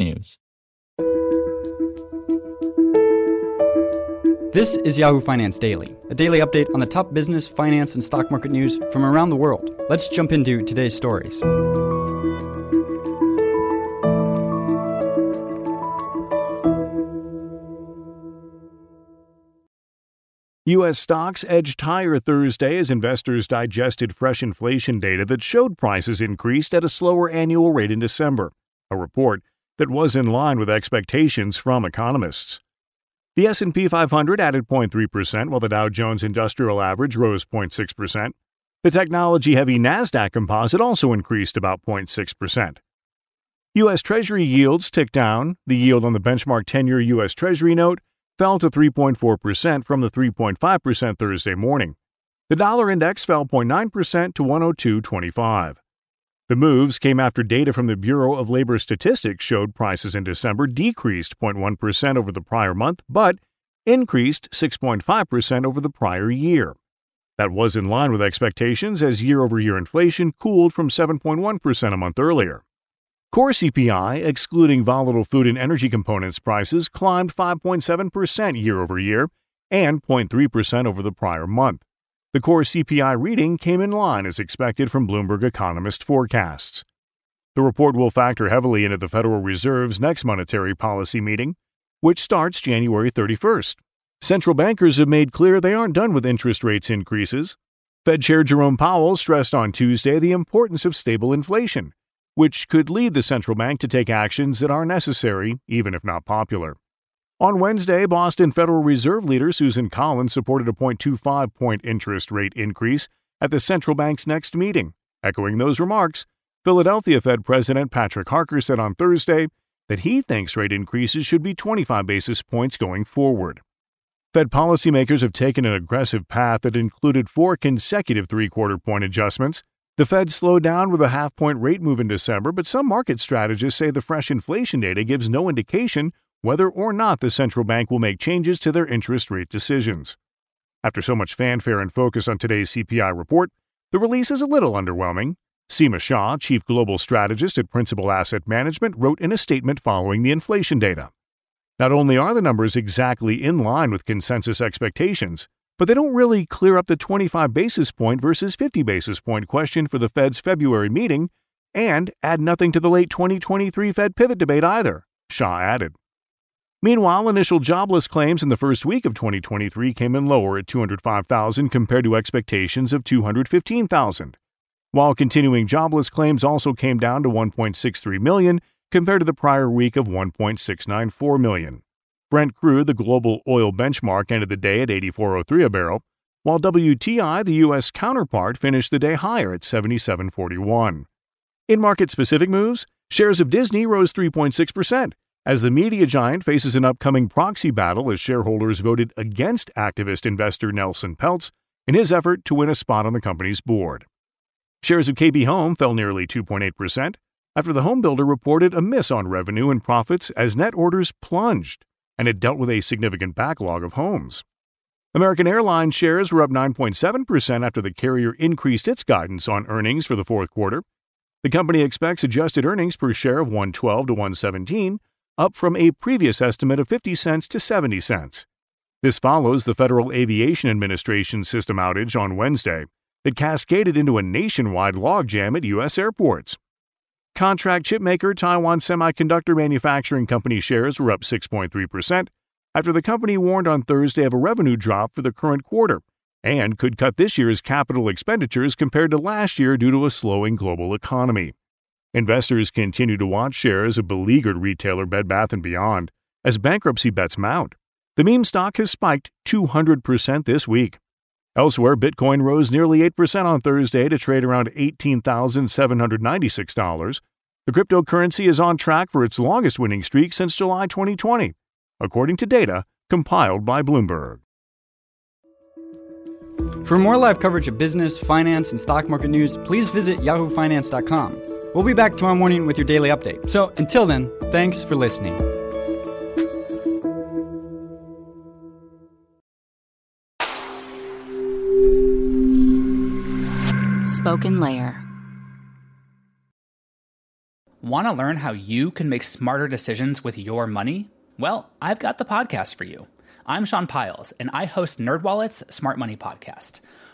technews. This is Yahoo Finance Daily, a daily update on the top business, finance, and stock market news from around the world. Let's jump into today's stories. U.S. stocks edged higher Thursday as investors digested fresh inflation data that showed prices increased at a slower annual rate in December, a report that was in line with expectations from economists. The S&P 500 added 0.3% while the Dow Jones Industrial Average rose 0.6%. The technology-heavy Nasdaq Composite also increased about 0.6%. U.S. Treasury yields ticked down. The yield on the benchmark 10-year U.S. Treasury note fell to 3.4% from the 3.5% Thursday morning. The dollar index fell 0.9% to 102.25. The moves came after data from the Bureau of Labor Statistics showed prices in December decreased 0.1% over the prior month, but increased 6.5% over the prior year. That was in line with expectations as year over year inflation cooled from 7.1% a month earlier. Core CPI, excluding volatile food and energy components prices, climbed 5.7% year over year and 0.3% over the prior month. The core CPI reading came in line as expected from Bloomberg economist forecasts. The report will factor heavily into the Federal Reserve's next monetary policy meeting, which starts January 31st. Central bankers have made clear they aren't done with interest rates increases. Fed Chair Jerome Powell stressed on Tuesday the importance of stable inflation which could lead the central bank to take actions that are necessary, even if not popular. On Wednesday, Boston Federal Reserve leader Susan Collins supported a 0.25 point interest rate increase at the central bank's next meeting. Echoing those remarks, Philadelphia Fed President Patrick Harker said on Thursday that he thinks rate increases should be 25 basis points going forward. Fed policymakers have taken an aggressive path that included four consecutive three quarter point adjustments the Fed slowed down with a half point rate move in December, but some market strategists say the fresh inflation data gives no indication whether or not the central bank will make changes to their interest rate decisions. After so much fanfare and focus on today's CPI report, the release is a little underwhelming. Seema Shah, chief global strategist at Principal Asset Management, wrote in a statement following the inflation data. Not only are the numbers exactly in line with consensus expectations, but they don't really clear up the 25 basis point versus 50 basis point question for the Fed's February meeting and add nothing to the late 2023 Fed pivot debate either, Shah added. Meanwhile, initial jobless claims in the first week of 2023 came in lower at 205,000 compared to expectations of 215,000, while continuing jobless claims also came down to 1.63 million compared to the prior week of 1.694 million. Brent crude, the global oil benchmark, ended the day at 84.03 a barrel, while WTI, the U.S. counterpart, finished the day higher at 77.41. In market specific moves, shares of Disney rose 3.6%, as the media giant faces an upcoming proxy battle as shareholders voted against activist investor Nelson Peltz in his effort to win a spot on the company's board. Shares of KB Home fell nearly 2.8% after the home builder reported a miss on revenue and profits as net orders plunged and it dealt with a significant backlog of homes. American Airlines shares were up 9.7% after the carrier increased its guidance on earnings for the fourth quarter. The company expects adjusted earnings per share of 112 to 117, up from a previous estimate of 50 cents to 70 cents. This follows the Federal Aviation Administration system outage on Wednesday that cascaded into a nationwide logjam at U.S. airports. Contract chipmaker Taiwan Semiconductor Manufacturing Company shares were up 6.3% after the company warned on Thursday of a revenue drop for the current quarter and could cut this year's capital expenditures compared to last year due to a slowing global economy. Investors continue to watch shares of beleaguered retailer Bed Bath & Beyond as bankruptcy bets mount. The meme stock has spiked 200% this week. Elsewhere, Bitcoin rose nearly 8% on Thursday to trade around $18,796. The cryptocurrency is on track for its longest winning streak since July 2020, according to data compiled by Bloomberg. For more live coverage of business, finance, and stock market news, please visit yahoofinance.com. We'll be back tomorrow morning with your daily update. So until then, thanks for listening. Spoken Layer. Want to learn how you can make smarter decisions with your money? Well, I've got the podcast for you. I'm Sean Pyles, and I host NerdWallet's Smart Money Podcast.